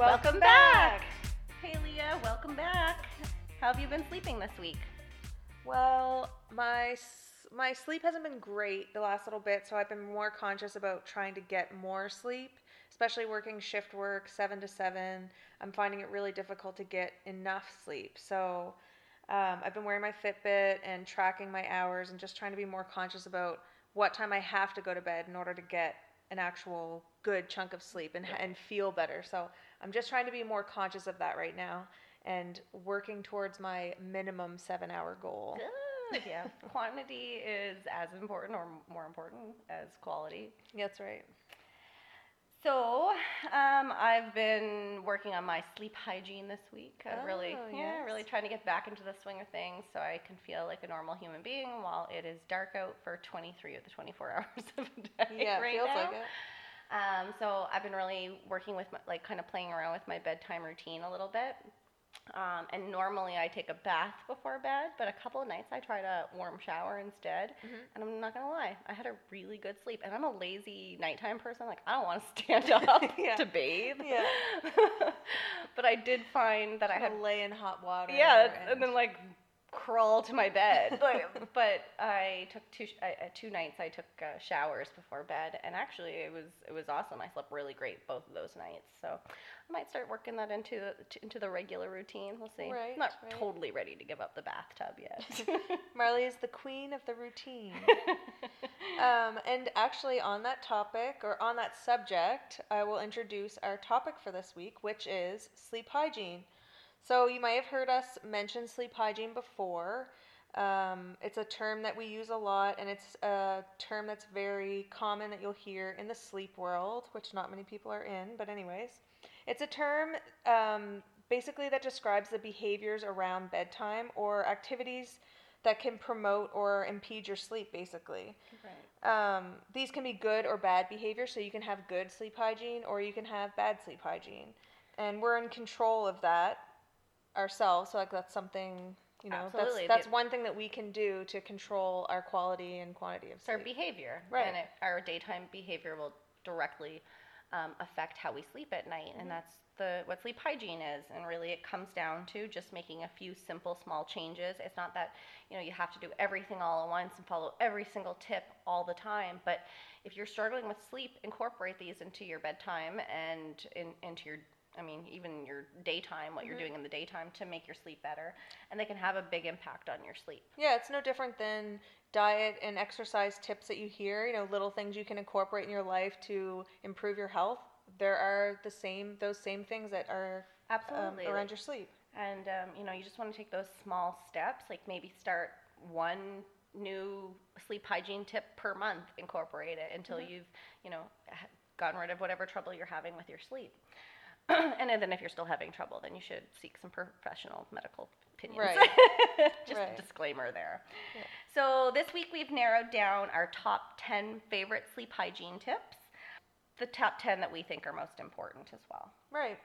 Welcome back. Hey Leah, welcome back. How have you been sleeping this week? Well, my my sleep hasn't been great the last little bit, so I've been more conscious about trying to get more sleep, especially working shift work, 7 to 7. I'm finding it really difficult to get enough sleep. So, um, I've been wearing my Fitbit and tracking my hours and just trying to be more conscious about what time I have to go to bed in order to get an actual good chunk of sleep and, and feel better. So, I'm just trying to be more conscious of that right now and working towards my minimum seven hour goal. Good. Yeah. Quantity is as important or more important as quality. That's right. So, um, I've been working on my sleep hygiene this week. I'm really, Oh, yeah, yes. really trying to get back into the swing of things so I can feel like a normal human being while it is dark out for 23 of the 24 hours of the day Yeah, it right feels now. like it. Um, so I've been really working with my, like kind of playing around with my bedtime routine a little bit. Um, and normally I take a bath before bed, but a couple of nights I tried a warm shower instead. Mhm. And I'm not gonna lie, I had a really good sleep. And I'm a lazy nighttime person. Like I don't want to stand up Yeah. to bathe. Yeah. but I did find that I had lay in hot water. yeah, and then like crawl to my bed. Like, but I took two sh- I, uh, two nights. I took uh, showers before bed, and actually it was it was awesome. I slept really great both of those nights. So I might start working that into the t- into the regular routine. We'll see. Right, Not right. totally ready to give up the bathtub yet. Marley is the queen of the routine. um, and actually, on that topic or on that subject, I will introduce our topic for this week, which is sleep hygiene. So, you might have heard us mention sleep hygiene before. Um, it's a term that we use a lot, and it's a term that's very common that you'll hear in the sleep world, which not many people are in, but, anyways. It's a term um, basically that describes the behaviors around bedtime or activities that can promote or impede your sleep, basically. right. Um, these can be good or bad behaviors, so you can have good sleep hygiene or you can have bad sleep hygiene. And we're in control of that ourselves, so like that's something, you know, Absolutely. that's, that's The- one thing that we can do to control our quality and quantity of sleep. our behavior, Right. and it, our daytime behavior will directly um, affect how we sleep at night, Mm-hmm. and that's the what sleep hygiene is. And really, it comes down to just making a few simple, small changes. It's not that you know you have to do everything all at once and follow every single tip all the time, but if you're struggling with sleep, incorporate these into your bedtime and in, into your I mean, even your daytime, what you're Mm-hmm. doing in the daytime to make your sleep better, and they can have a big impact on your sleep. Yeah, it's no different than diet and exercise tips that you hear, you know, little things you can incorporate in your life to improve your health. There are the same those same things that are um, Absolutely. around your sleep. And um, you know, you just want to take those small steps, like maybe start one new sleep hygiene tip per month, incorporate it until Mm-hmm. you've, you know, gotten rid of whatever trouble you're having with your sleep. and then if you're still having trouble, then you should seek some professional medical opinions. Right. just Right. a disclaimer there. Yeah. So this week we've narrowed down our top 10 favorite sleep hygiene tips. The top 10 that we think are most important as well Right.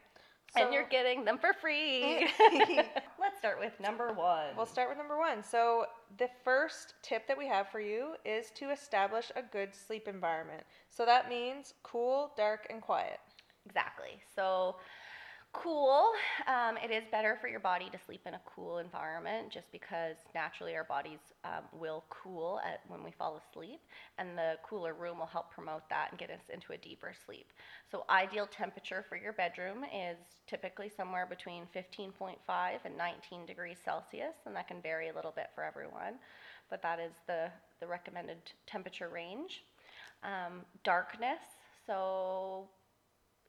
and you're getting them for free. Let's start with number one. We'll start with number one. So, the first tip that we have for you is to establish a good sleep environment. So, that means cool, dark, and quiet. Exactly. So, cool. Um, it is better for your body to sleep in a cool environment just because naturally our bodies um, will cool at, when we fall asleep, and the cooler room will help promote that and get us into a deeper sleep. So, ideal temperature for your bedroom is typically somewhere between 15.5 and 19 degrees Celsius, and that can vary a little bit for everyone, but that is the, the recommended temperature range. Um, darkness, so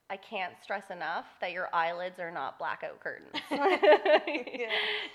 I can't stress enough that your eyelids are not blackout curtains.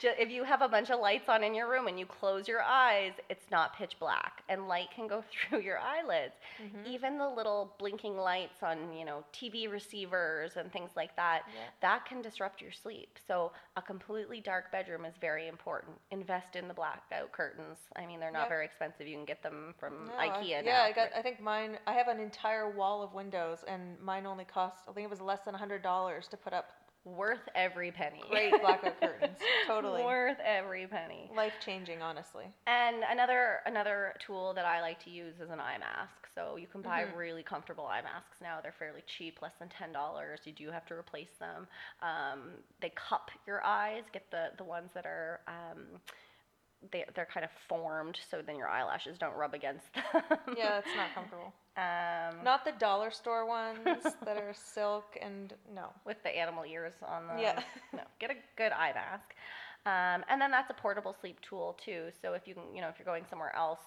Ju- If you have a bunch of lights on in your room and you close your eyes, it's not pitch black, and light can go through your eyelids. Mm-hmm. Even the little blinking lights on, you know, TV receivers and things like that, Yeah. that can disrupt your sleep. So a completely dark bedroom is very important. Invest in the blackout curtains. I mean, they're not very expensive. You can get them from No, I- IKEA now. yeah, I got. I think mine. I have an entire wall of windows, and mine only cost. I think it was less than hundred dollars to put up worth every penny. Great blackout curtains. Totally. worth every penny. Life changing, honestly. And another another tool that I like to use is an eye mask. So you can buy Mhm. really comfortable eye masks now. They're fairly cheap, less than ten dollars. You do have to replace them. Um, they cup your eyes. Get the the ones that are um, they they're kind of formed, so then your eyelashes don't rub against them. Yeah, it's not comfortable. Um, Not the dollar store ones that are silk and no. with the animal ears on them. Yeah. no, get a good eye mask. Um, and then that's a portable sleep tool too. So if you can, you know, if you're going somewhere else,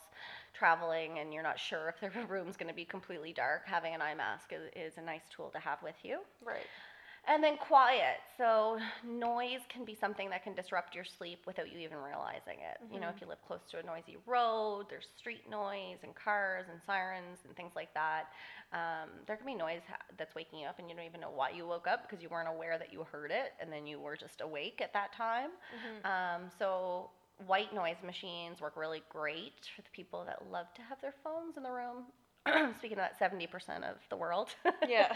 traveling, and you're not sure if the room's going to be completely dark, having an eye mask is, is a nice tool to have with you. Right. And then quiet. So noise can be something that can disrupt your sleep without you even realizing it. You know, if you live close to a noisy road, there's street noise and cars and sirens and things like that. Um, there can be noise ha- that's waking you up and you don't even know why you woke up because you weren't aware that you heard it and then you were just awake at that time. Mhm. Um, so white noise machines work really great for the people that love to have their phones in the room. Speaking of that, 70% of the world. Yeah.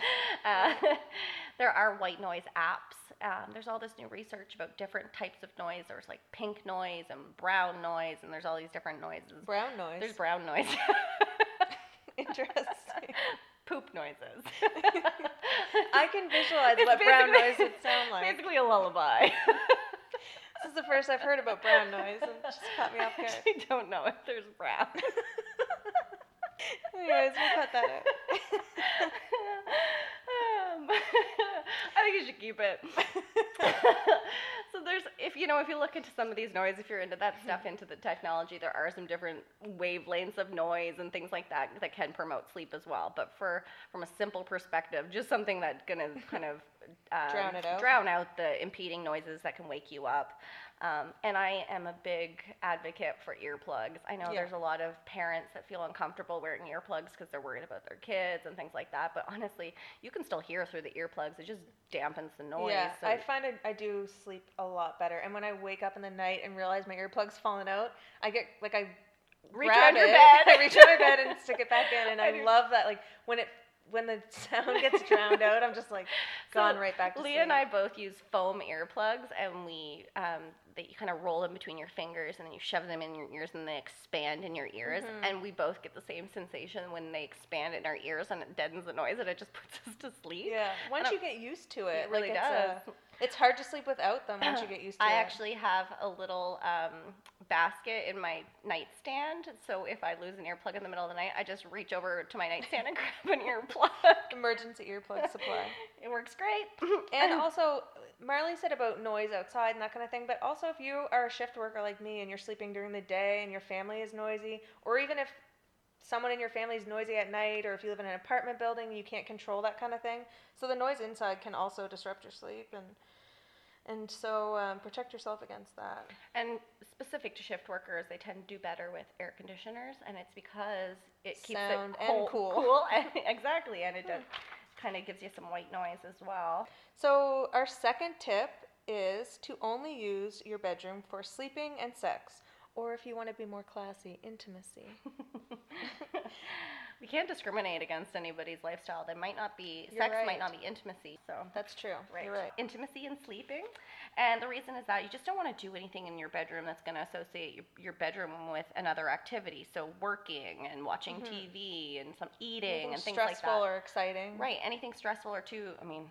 uh, there are white noise apps. Um, there's all this new research about different types of noise. There's like pink noise and brown noise, and there's all these different noises. Brown noise. There's brown noise. Interesting. Poop noises. I can visualize It's what brown noise would sound like. Basically a lullaby. This is the first I've heard about brown noise, and it just caught me off I guard. actually don't know if there's brown. Anyways, we'll cut that out. um, I think you should keep it. so there's if you know if you look into some of these noise if you're into that stuff into the technology there are some different wavelengths of noise and things like that that can promote sleep as well but for from a simple perspective just something that's gonna kind of um, Drown it out. drown out the impeding noises that can wake you up um, and I am a big advocate for earplugs. I know Yeah. there's a lot of parents that feel uncomfortable wearing earplugs because they're worried about their kids and things like that. But honestly, you can still hear through the earplugs. It just dampens the noise. Yeah, so- I find I, I do sleep a lot better. And when I wake up in the night and realize my earplug's fallen out, I get like I reach under bed. I reach under bed and stick it back in, and I I, love that. Like when it when the sound gets drowned out, I'm just like gone So, right back to Leah sleep. and I both use foam earplugs, and we um, they kind of roll them between your fingers, and then you shove them in your ears, and they expand in your ears. Mhm. And we both get the same sensation when they expand in our ears, and it deadens the noise, and it just puts us to sleep. Yeah, once you get used to it, It really like it's, does. uh, it's hard to sleep without them once you get used to I it. actually have a little um, basket in my nightstand, so if I lose an earplug in the middle of the night, I just reach over to my nightstand and grab an earplug. emergency earplug supply. it works great. And also, Marley said about noise outside and that kind of thing, but also if you are a shift worker like me and you're sleeping during the day and your family is noisy, or even if someone in your family is noisy at night, or if you live in an apartment building, you can't control that kind of thing. So the noise inside can also disrupt your sleep, and and so um, protect yourself against that. And specific to shift workers, they tend to do better with air conditioners, and it's because it keeps Sound it and cool. cool. and- exactly, and it does kind of gives you some white noise as well. So our second tip is to only use your bedroom for sleeping and sex, or if you want to be more classy, intimacy. we can't discriminate against anybody's lifestyle. They might not be You're sex, right. might not be intimacy. So That's true. Right. You're right. Intimacy and sleeping. And the reason is that you just don't want to do anything in your bedroom that's going to associate your, your bedroom with another activity. So working and watching Mhm. TV and some eating Anything and things like that. stressful or exciting. Right. Anything stressful or too, I mean,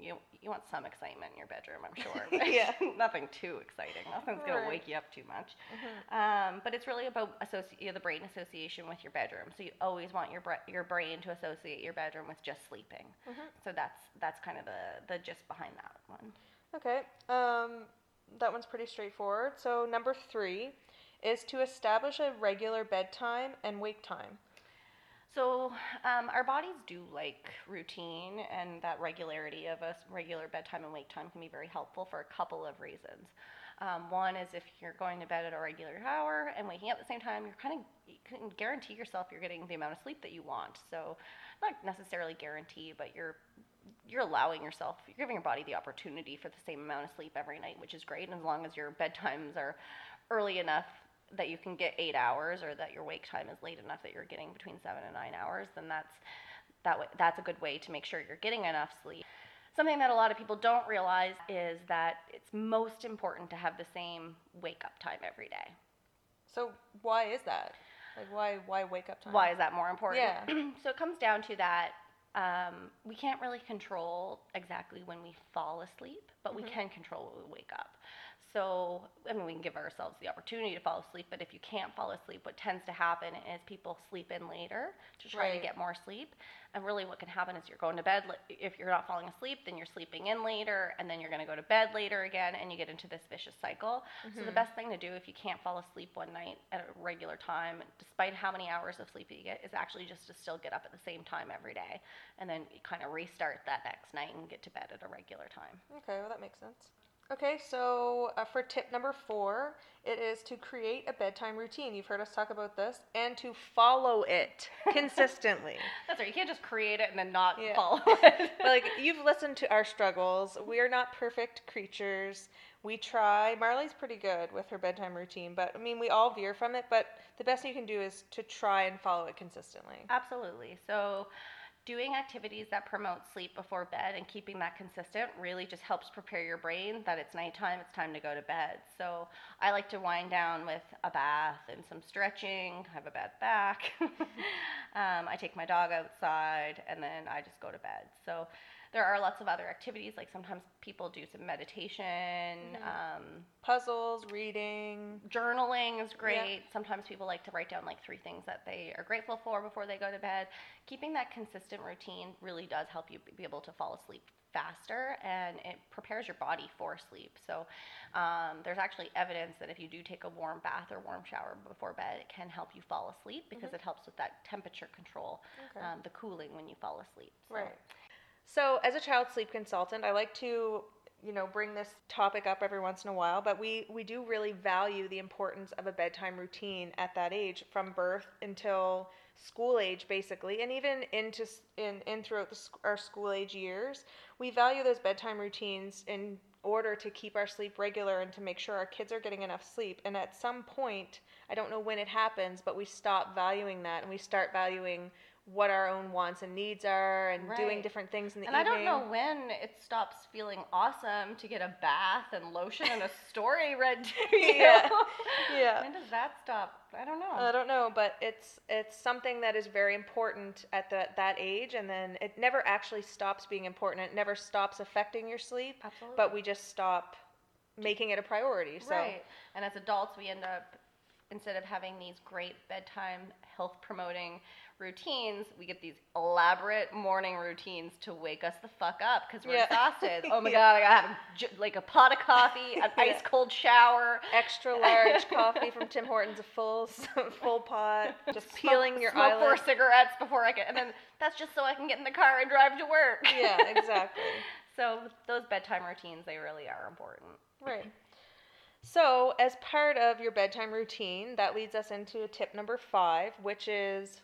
you, you want some excitement in your bedroom, I'm sure. Yeah. Nothing too exciting. Nothing's gonna wake you up too much. Mhm. Um, but it's really about associ- you know, the brain association with your bedroom. So you always want your bra- your brain to associate your bedroom with just sleeping. Mhm. So that's that's kind of the the gist behind that one. Okay. Um, that one's pretty straightforward. So number three is to establish a regular bedtime and wake time. So um, our bodies do like routine, and that regularity of a regular bedtime and wake time can be very helpful for a couple of reasons. Um, one is if you're going to bed at a regular hour and waking up at the same time, you're kind of you can guarantee yourself you're getting the amount of sleep that you want. So not necessarily guarantee, but you're you're allowing yourself, you're giving your body the opportunity for the same amount of sleep every night, which is great. And as long as your bedtimes are early enough that you can get eight hours, or that your wake time is late enough that you're getting between seven and nine hours, then that's that way, that's a good way to make sure you're getting enough sleep. something that a lot of people don't realize is that it's most important to have the same wake up time every day. So why is that? Like why why wake up time? Why is that more important? Yeah. so it comes down to that um, we can't really control exactly when we fall asleep, but we Mhm. can control when we wake up. So, I mean, we can give ourselves the opportunity to fall asleep, but if you can't fall asleep, what tends to happen is people sleep in later to try to get more sleep. And really, what can happen is you're going to bed. If you're not falling asleep, then you're sleeping in later, and then you're going to go to bed later again, and you get into this vicious cycle. So, the Mhm. best thing to do if you can't fall asleep one night at a regular time, despite how many hours of sleep you get, is actually just to still get up at the same time every day, and then kind of restart that next night and get to bed at a regular time. Okay, well that makes sense. Okay, so uh, for tip number four, it is to create a bedtime routine. You've heard us talk about this, and to follow it consistently. That's right. You can't just create it and then not Yeah. follow it. but like you've listened to our struggles. We are not perfect creatures. We try. Marley's pretty good with her bedtime routine, but I mean, we all veer from it. But the best you can do is to try and follow it consistently. Absolutely. So, doing activities that promote sleep before bed and keeping that consistent really just helps prepare your brain that it's nighttime, it's time to go to bed. So, I like to wind down with a bath and some stretching, have a bad back. um, I take my dog outside and then I just go to bed. So, there are lots of other activities, like sometimes people do some meditation. Um, Puzzles, reading. journaling is great. Sometimes people like to write down like three things that they are grateful for before they go to bed. Keeping that consistent routine really does help you be able to fall asleep faster and it prepares your body for sleep. So um, there's actually evidence that if you do take a warm bath or warm shower before bed, it can help you fall asleep because it helps with that temperature control, Okay. um, the cooling when you fall asleep. So- Right. So, as a child sleep consultant, I like to, you know, bring this topic up every once in a while, but we we do really value the importance of a bedtime routine at that age from birth until school age basically and even into in in throughout the, our school age years. We value those bedtime routines in order to keep our sleep regular and to make sure our kids are getting enough sleep and at some point i don't know when it happens but we stop valuing that and we start valuing what our own wants and needs are and doing different things in the And I evening. don't know when it stops feeling awesome to get a bath and lotion and a story read to you. Yeah. Yeah. When does that stop? I don't know. I don't know, but it's it's something that is very important at the, that age, and then it never actually stops being important. It never stops affecting your sleep, Absolutely. but we just stop making it a priority. So right. And as adults, we end up instead of having these great bedtime health promoting routines, we get these elaborate morning routines to wake us the fuck up because we're Yeah. exhausted. Oh my Yeah. god, I gotta have j- like a pot of coffee, an Yeah. ice cold shower. extra large coffee from Tim Hortons, a full full pot, just peeling smoke, your smoke four cigarettes before I get, and then that's just so I can get in the car and drive to work. Yeah, exactly. so those bedtime routines, they really are important. Right. So, as part of your bedtime routine, that leads us into tip number five, which is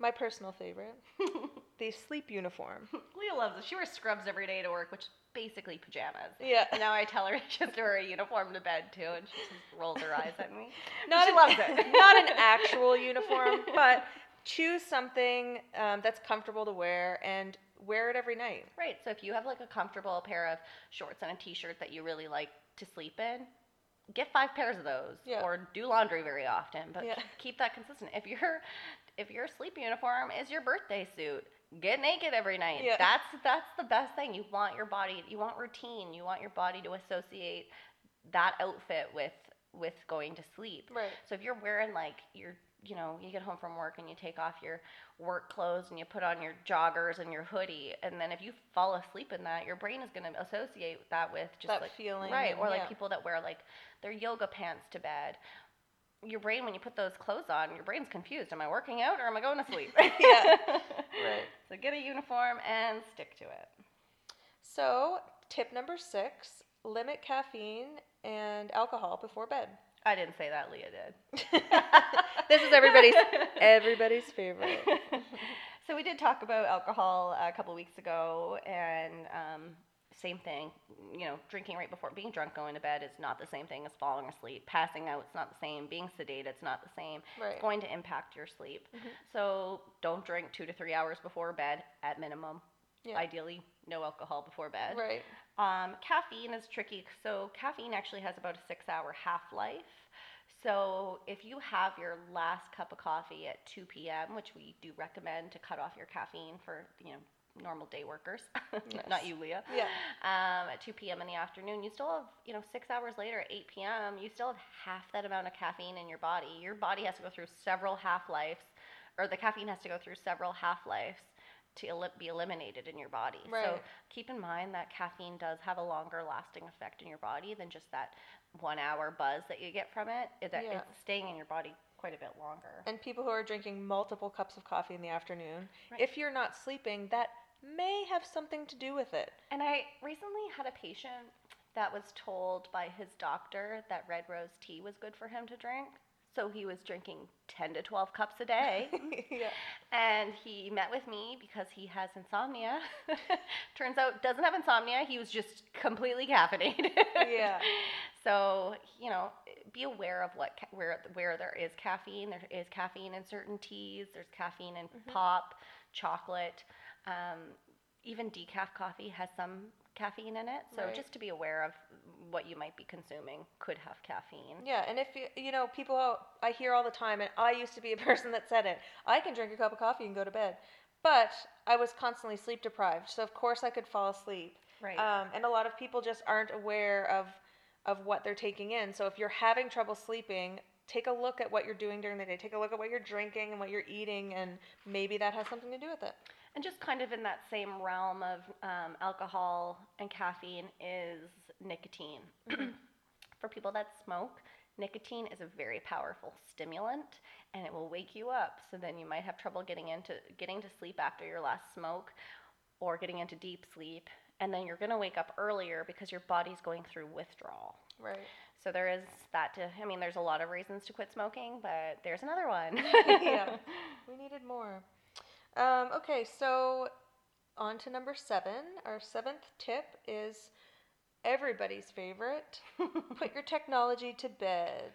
my personal favorite the sleep uniform. Leah loves it. She wears scrubs every day to work, which is basically pajamas. Yeah. And now I tell her she has to wear a uniform to bed too, and she just rolls her eyes at me. Not she an, loves it. not an actual uniform, but choose something um, that's comfortable to wear and wear it every night. Right. So if you have like a comfortable pair of shorts and a t-shirt that you really like to sleep in, get five pairs of those. Yeah. Or do laundry very often, but Yeah. keep that consistent. If your if your sleep uniform is your birthday suit, get naked every night. Yeah. That's that's the best thing. You want your body. You want routine. You want your body to associate that outfit with with going to sleep. Right. So if you're wearing like your, you know, you get home from work and you take off your work clothes and you put on your joggers and your hoodie, and then if you fall asleep in that, your brain is going to associate that with just That like feeling right? Or like people that wear like their yoga pants to bed. Your brain, when you put those clothes on, your brain's confused. Am I working out or am I going to sleep? Yeah. Right. So get a uniform and stick to it. So, tip number six limit caffeine and alcohol before bed. I didn't say that. Leah did. this is everybody's everybody's favorite. so we did talk about alcohol a couple weeks ago, and um, same thing. You know, drinking right before being drunk going to bed is not the same thing as falling asleep. Passing out, it's not the same. Being sedated, it's not the same. Right. It's going to impact your sleep. Mhm. So don't drink two to three hours before bed at minimum. Yeah. Ideally, no alcohol before bed. Right. Um, caffeine is tricky. So, caffeine actually has about a six hour half life. So, if you have your last cup of coffee at 2 p.m., which we do recommend to cut off your caffeine for, you know, normal day workers, Yes. not you, Leah. Yeah. Um, at 2 p.m. in the afternoon, you still have, you know, six hours later at 8 p.m., you still have half that amount of caffeine in your body. Your body has to go through several half lives, or the caffeine has to go through several half lives to eli- be eliminated in your body. So keep in mind that caffeine does have a longer lasting effect in your body than just that one hour buzz that you get from it. It- that Yeah. It's staying in your body quite a bit longer. And people who are drinking multiple cups of coffee in the afternoon, Right. if you're not sleeping, that may have something to do with it. And I recently had a patient that was told by his doctor that red rose tea was good for him to drink. So he was drinking 10 to 12 cups a day. yeah. and he met with me because he has insomnia. Turns out doesn't have insomnia. He was just completely caffeinated. Yeah. So, you know, be aware of what ca- where where there is caffeine. There is caffeine in certain teas. There's caffeine in Mhm. pop, chocolate. Um, even decaf coffee has some caffeine in it. So Right. just to be aware of what you might be consuming could have caffeine. Yeah, and if you, you know, people I hear all the time, and I used to be a person that said it. I can drink a cup of coffee and go to bed, but I was constantly sleep deprived, so of course I could fall asleep. Right. Um, and a lot of people just aren't aware of of what they're taking in. So if you're having trouble sleeping, take a look at what you're doing during the day. Take a look at what you're drinking and what you're eating, and maybe that has something to do with it. And just kind of in that same realm of um, alcohol and caffeine is nicotine. For people that smoke, nicotine is a very powerful stimulant and it will wake you up. So then you might have trouble getting into getting to sleep after your last smoke or getting into deep sleep. And then you're going to wake up earlier because your body's going through withdrawal. Right. So there is that to, I mean, there's a lot of reasons to quit smoking, but there's another one. yeah. We needed more. Um, okay, so on to number seven. Our seventh tip is everybody's favorite put your technology to bed.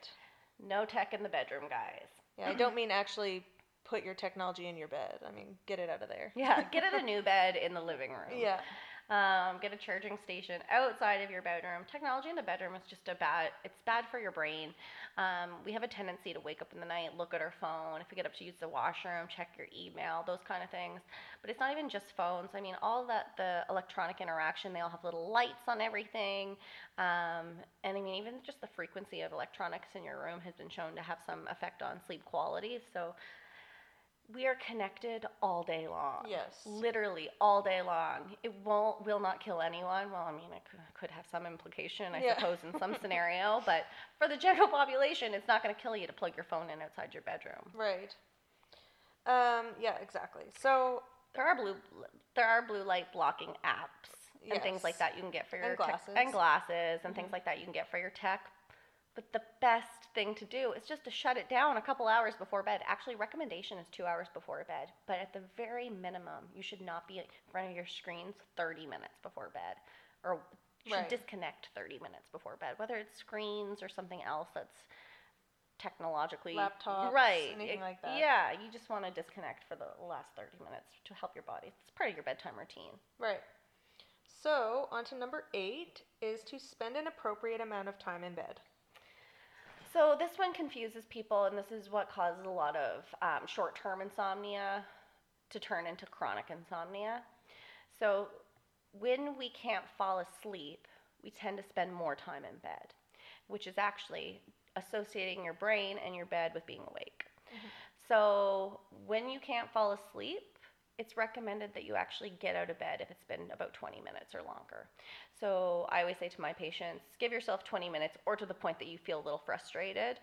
No tech in the bedroom, guys. Yeah, I don't mean actually put your technology in your bed. I mean, get it out of there. Yeah, get it a new bed in the living room. Yeah. Um, get a charging station outside of your bedroom. Technology in the bedroom is just a bad. It's bad for your brain. Um, we have a tendency to wake up in the night, look at our phone. If we get up to use the washroom, check your email, those kind of things. But it's not even just phones. I mean, all that the electronic interaction. They all have little lights on everything. Um, and I mean, even just the frequency of electronics in your room has been shown to have some effect on sleep quality. So we are connected all day long. Yes. Literally all day long. It won't will not kill anyone. Well, I mean, it could, could have some implication, I Yeah. suppose, in some scenario, but for the general population, it's not going to kill you to plug your phone in outside your bedroom. Right. Um, yeah, exactly. So, There are blue there are blue light blocking apps and things like that you can get for your And tech- glasses. and glasses and things Mhm. like that you can get for your tech. But the best thing to do is just to shut it down a couple hours before bed. Actually, recommendation is two hours before bed. But at the very minimum, you should not be in front of your screens 30 minutes before bed. Or you should Right. disconnect 30 minutes before bed, whether it's screens or something else that's technologically Laptops, right anything it- like that. yeah you just want to disconnect for the last 30 minutes to help your body it's part of your bedtime routine right. So, on to number eight is to spend an appropriate amount of time in bed. So this one confuses people, and this is what causes a lot of um, short-term insomnia to turn into chronic insomnia. So when we can't fall asleep, we tend to spend more time in bed, which is actually associating your brain and your bed with being awake. So when you can't fall asleep, it's recommended that you actually get out of bed if it's been about 20 minutes or longer. So I always say to my patients, give yourself 20 minutes or to the point that you feel a little frustrated.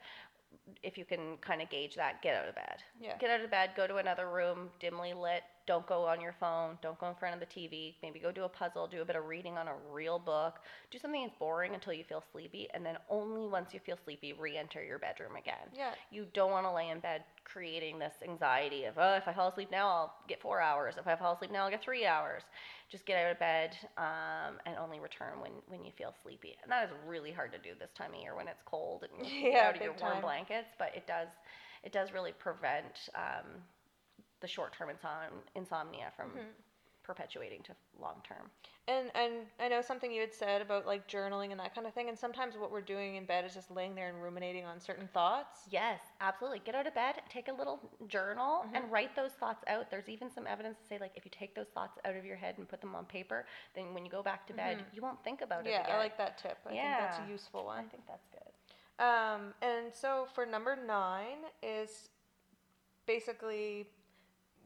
If you can kind of gauge that, get out of bed. Yeah. Get out of bed, go to another room, dimly lit. Don't go on your phone. Don't go in front of the TV. Maybe go do a puzzle, do a bit of reading on a real book. Do something that's boring until you feel sleepy, and then only once you feel sleepy, re enter your bedroom again. Yeah. You don't want to lay in bed creating this anxiety of, oh, if I fall asleep now, I'll get four hours. If I fall asleep now, I'll get three hours. Just get out of bed um, and only return when, when you feel sleepy. And that is really hard to do this time of year when it's cold and you get Yeah, out of your warm time. blankets. But it does, it does really prevent um, the short-term insom- insomnia from Mhm. perpetuating to long term. And and I know something you had said about like journaling and that kind of thing. And sometimes what we're doing in bed is just laying there and ruminating on certain thoughts. Yes, absolutely. Get out of bed, take a little journal, and write those thoughts out. There's even some evidence to say, like, if you take those thoughts out of your head and put them on paper, then when you go back to bed, you won't think about it Yeah. I like that tip. I think that's a useful one. I think that's good. Um, and so for number nine is basically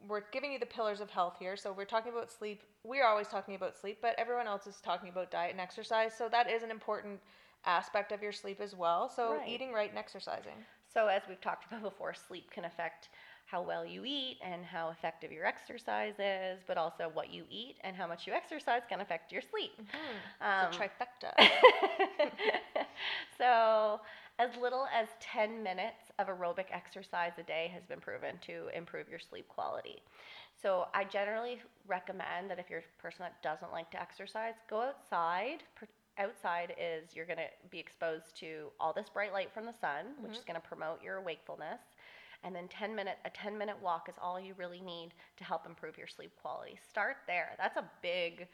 we're giving you the pillars of health here. So we're talking about sleep. We're always talking about sleep, but everyone else is talking about diet and exercise. So that is an important aspect of your sleep as well. So Right. eating right and exercising. So, as we've talked about before, sleep can affect how well you eat and how effective your exercise is, but also what you eat and how much you exercise can affect your sleep. Um, it's a trifecta. so, as little as 10 minutes of aerobic exercise a day has been proven to improve your sleep quality. So, I generally recommend that if you're a person that doesn't like to exercise, go outside. Outside is you're going to be exposed to all this bright light from the sun, which mm-hmm. is going to promote your wakefulness. And then 10 minute a 10 minute walk is all you really need to help improve your sleep quality. Start there. That's a big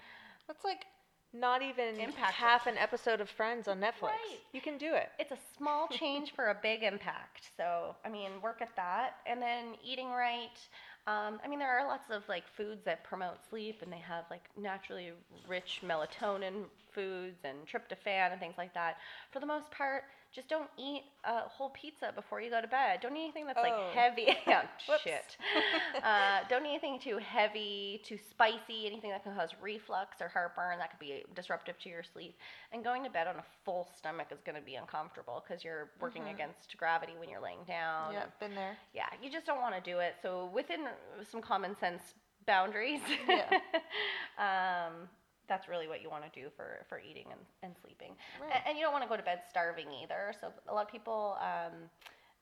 That's like not even Impactful. half an episode of Friends on Netflix. Right. You can do it. it's a small change for a big impact. So, I mean, work at that. And then eating right. Um, I mean, there are lots of like foods that promote sleep, and they have like naturally rich melatonin foods and tryptophan and things like that. For the most part, just don't eat a whole pizza before you go to bed. Don't eat anything that's Oh. like heavy. yeah, shit. uh, don't eat anything too heavy, too spicy, anything that can cause reflux or heartburn that could be disruptive to your sleep. And going to bed on a full stomach is going to be uncomfortable because you're working against gravity when you're laying down. Yeah, been there. Yeah, you just don't want to do it. So within some common sense boundaries, Yeah. um, that's really what you want to do for, for eating and, and sleeping. Right. And, and you don't want to go to bed starving either. So a lot of people um,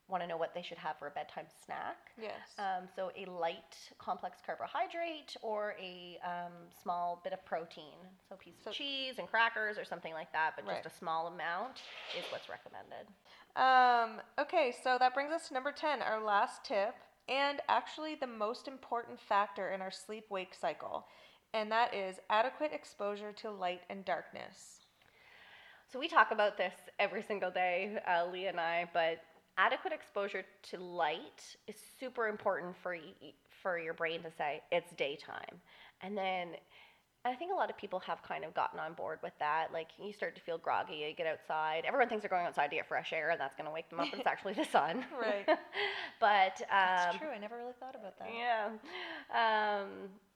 want to know what they should have for a bedtime snack. Yes. Um, so a light complex carbohydrate or a um, small bit of protein. So a piece So- of cheese and crackers or something like that, but Right. just a small amount is what's recommended. Um, okay, so that brings us to number 10, our last tip, and actually the most important factor in our sleep wake cycle, and that is adequate exposure to light and darkness. So we talk about this every single day, uh, Lee and I, but adequate exposure to light is super important for y- for your brain to say it's daytime, and then. I think a lot of people have kind of gotten on board with that. Like you start to feel groggy, you get outside. Everyone thinks they're going outside to get fresh air, and that's going to wake them up. It's actually the sun. Right. but That's um, true. I never really thought about that. yeah. Um, but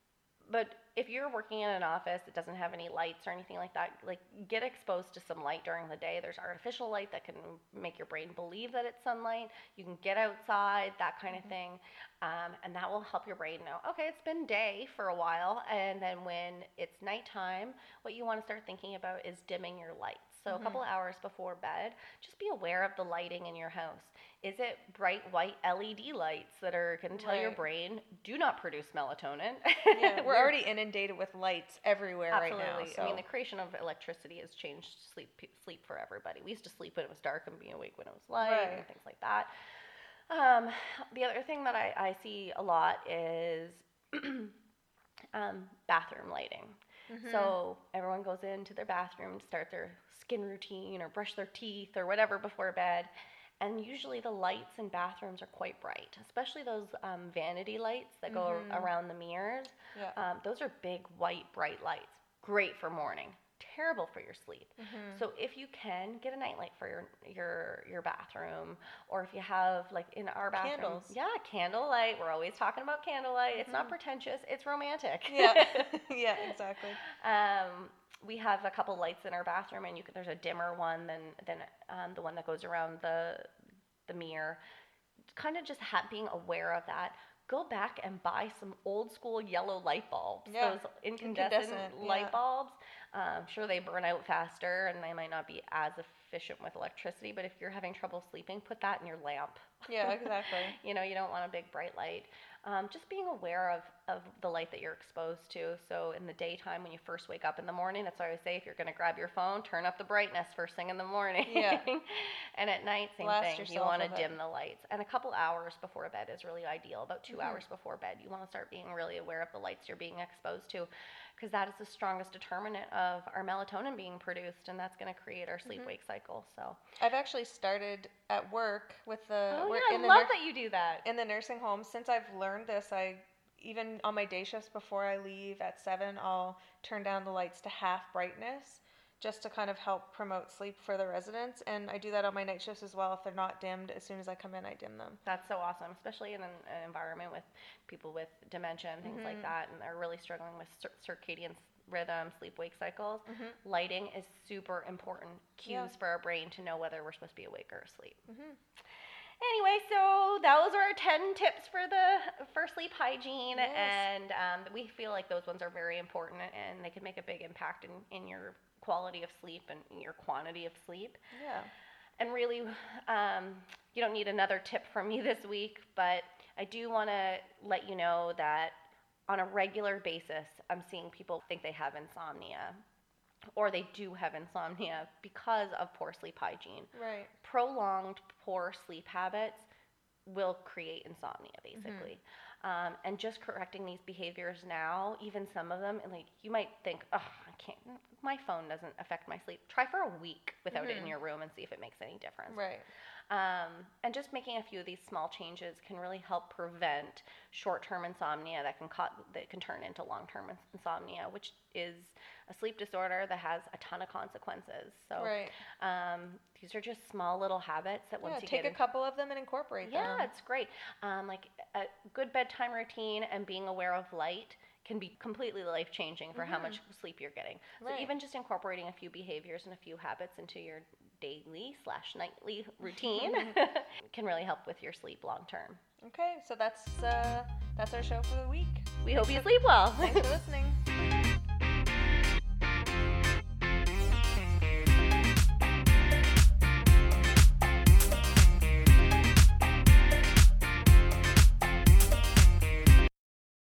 if you're working in an office that doesn't have any lights or anything like that, like get exposed to some light during the day. There's artificial light that can make your brain believe that it's sunlight. You can get outside, that kind of thing. Um, and that will help your brain know, okay, it's been day for a while. And then when it's nighttime, what you want to start thinking about is dimming your lights. So a couple hours before bed, just be aware of the lighting in your house. Is it bright white LED lights that are going to tell your brain do not produce melatonin? Yeah, we're already inundated with lights everywhere absolutely. right now. So. I mean, the creation of electricity has changed sleep sleep for everybody. We used to sleep when it was dark and be awake when it was light Right. and things like that. Um, the other thing that I, I see a lot is um, bathroom lighting. Mm-hmm. So everyone goes into their bathroom to start their skin routine or brush their teeth or whatever before bed. And usually the lights in bathrooms are quite bright, especially those um, vanity lights that go Mm-hmm. around the mirrors. Yeah. Um, those are big, white, bright lights. Great for morning. Terrible for your sleep. Mm-hmm. So if you can get a nightlight for your your your bathroom, or if you have like in our bathroom, Candles. yeah, candlelight. We're always talking about candlelight. It's not pretentious. It's romantic. Mm-hmm. yeah, yeah, exactly. Um, we have a couple lights in our bathroom, and you can, there's a dimmer one than than um, the one that goes around the the mirror. Kind of just ha- being aware of that. Go back and buy some old school yellow light bulbs. Yeah, Those incandescent, incandescent, light yeah. bulbs. Um, sure, they burn out faster, and they might not be as efficient with electricity. But if you're having trouble sleeping, put that in your lamp. Yeah, exactly. You know, you don't want a big bright light. um, just being aware of, of the light that you're exposed to. So in the daytime, when you first wake up in the morning, that's why I say if you're going to grab your phone, turn up the brightness first thing in the morning. Yeah. and at night, same Blast thing. You want to it. dim the lights. And a couple hours before bed is really ideal. About 2 Mhm. hours before bed, you want to start being really aware of the lights you're being exposed to, because that is the strongest determinant of our melatonin being produced, and that's going to create our Mm-hmm. sleep-wake cycle. So, I've actually started at work with the oh yeah, I love nur- that you do that. in the nursing home. Since I've learned this, I even on my day shifts before I leave at seven, I'll turn down the lights to half brightness just to kind of help promote sleep for the residents. And I do that on my night shifts as well. If they're not dimmed, as soon as I come in, I dim them. That's so awesome, especially in an, an environment with people with dementia and things like Mhm. that, and they're really struggling with cir- circadian rhythm, sleep-wake cycles. Mhm. Lighting is super important cues Yeah. for our brain to know whether we're supposed to be awake or asleep. hmm Anyway, so those are our 10 tips for the for sleep hygiene, Yes. and um, we feel like those ones are very important, and they can make a big impact in, in your quality of sleep and your quantity of sleep. Yeah. And really, um, you don't need another tip from me this week, but I do want to let you know that on a regular basis, I'm seeing people think they have insomnia or they do have insomnia because of poor sleep hygiene. Right. Prolonged poor sleep habits will create insomnia, basically. Um, and just correcting these behaviors now, even some of them, and like you might think, oh, can't. My phone doesn't affect my sleep. Try for a week without it in Mhm. your room and see if it makes any difference. Right. Um, and just making a few of these small changes can really help prevent short-term insomnia that can co- that can turn into long-term insomnia, which is a sleep disorder that has a ton of consequences. So right. um, these are just small little habits that once Yeah. you Take a in- couple of them and incorporate yeah, them. it's great. Um, like a good bedtime routine and being aware of light can be completely life changing for how Mhm. much sleep you're getting. So even just incorporating a few behaviors and a few habits into your daily slash nightly routine can really help with your sleep long term. Okay. So that's uh, that's our show for the week. We hope you sleep well. Thanks for listening.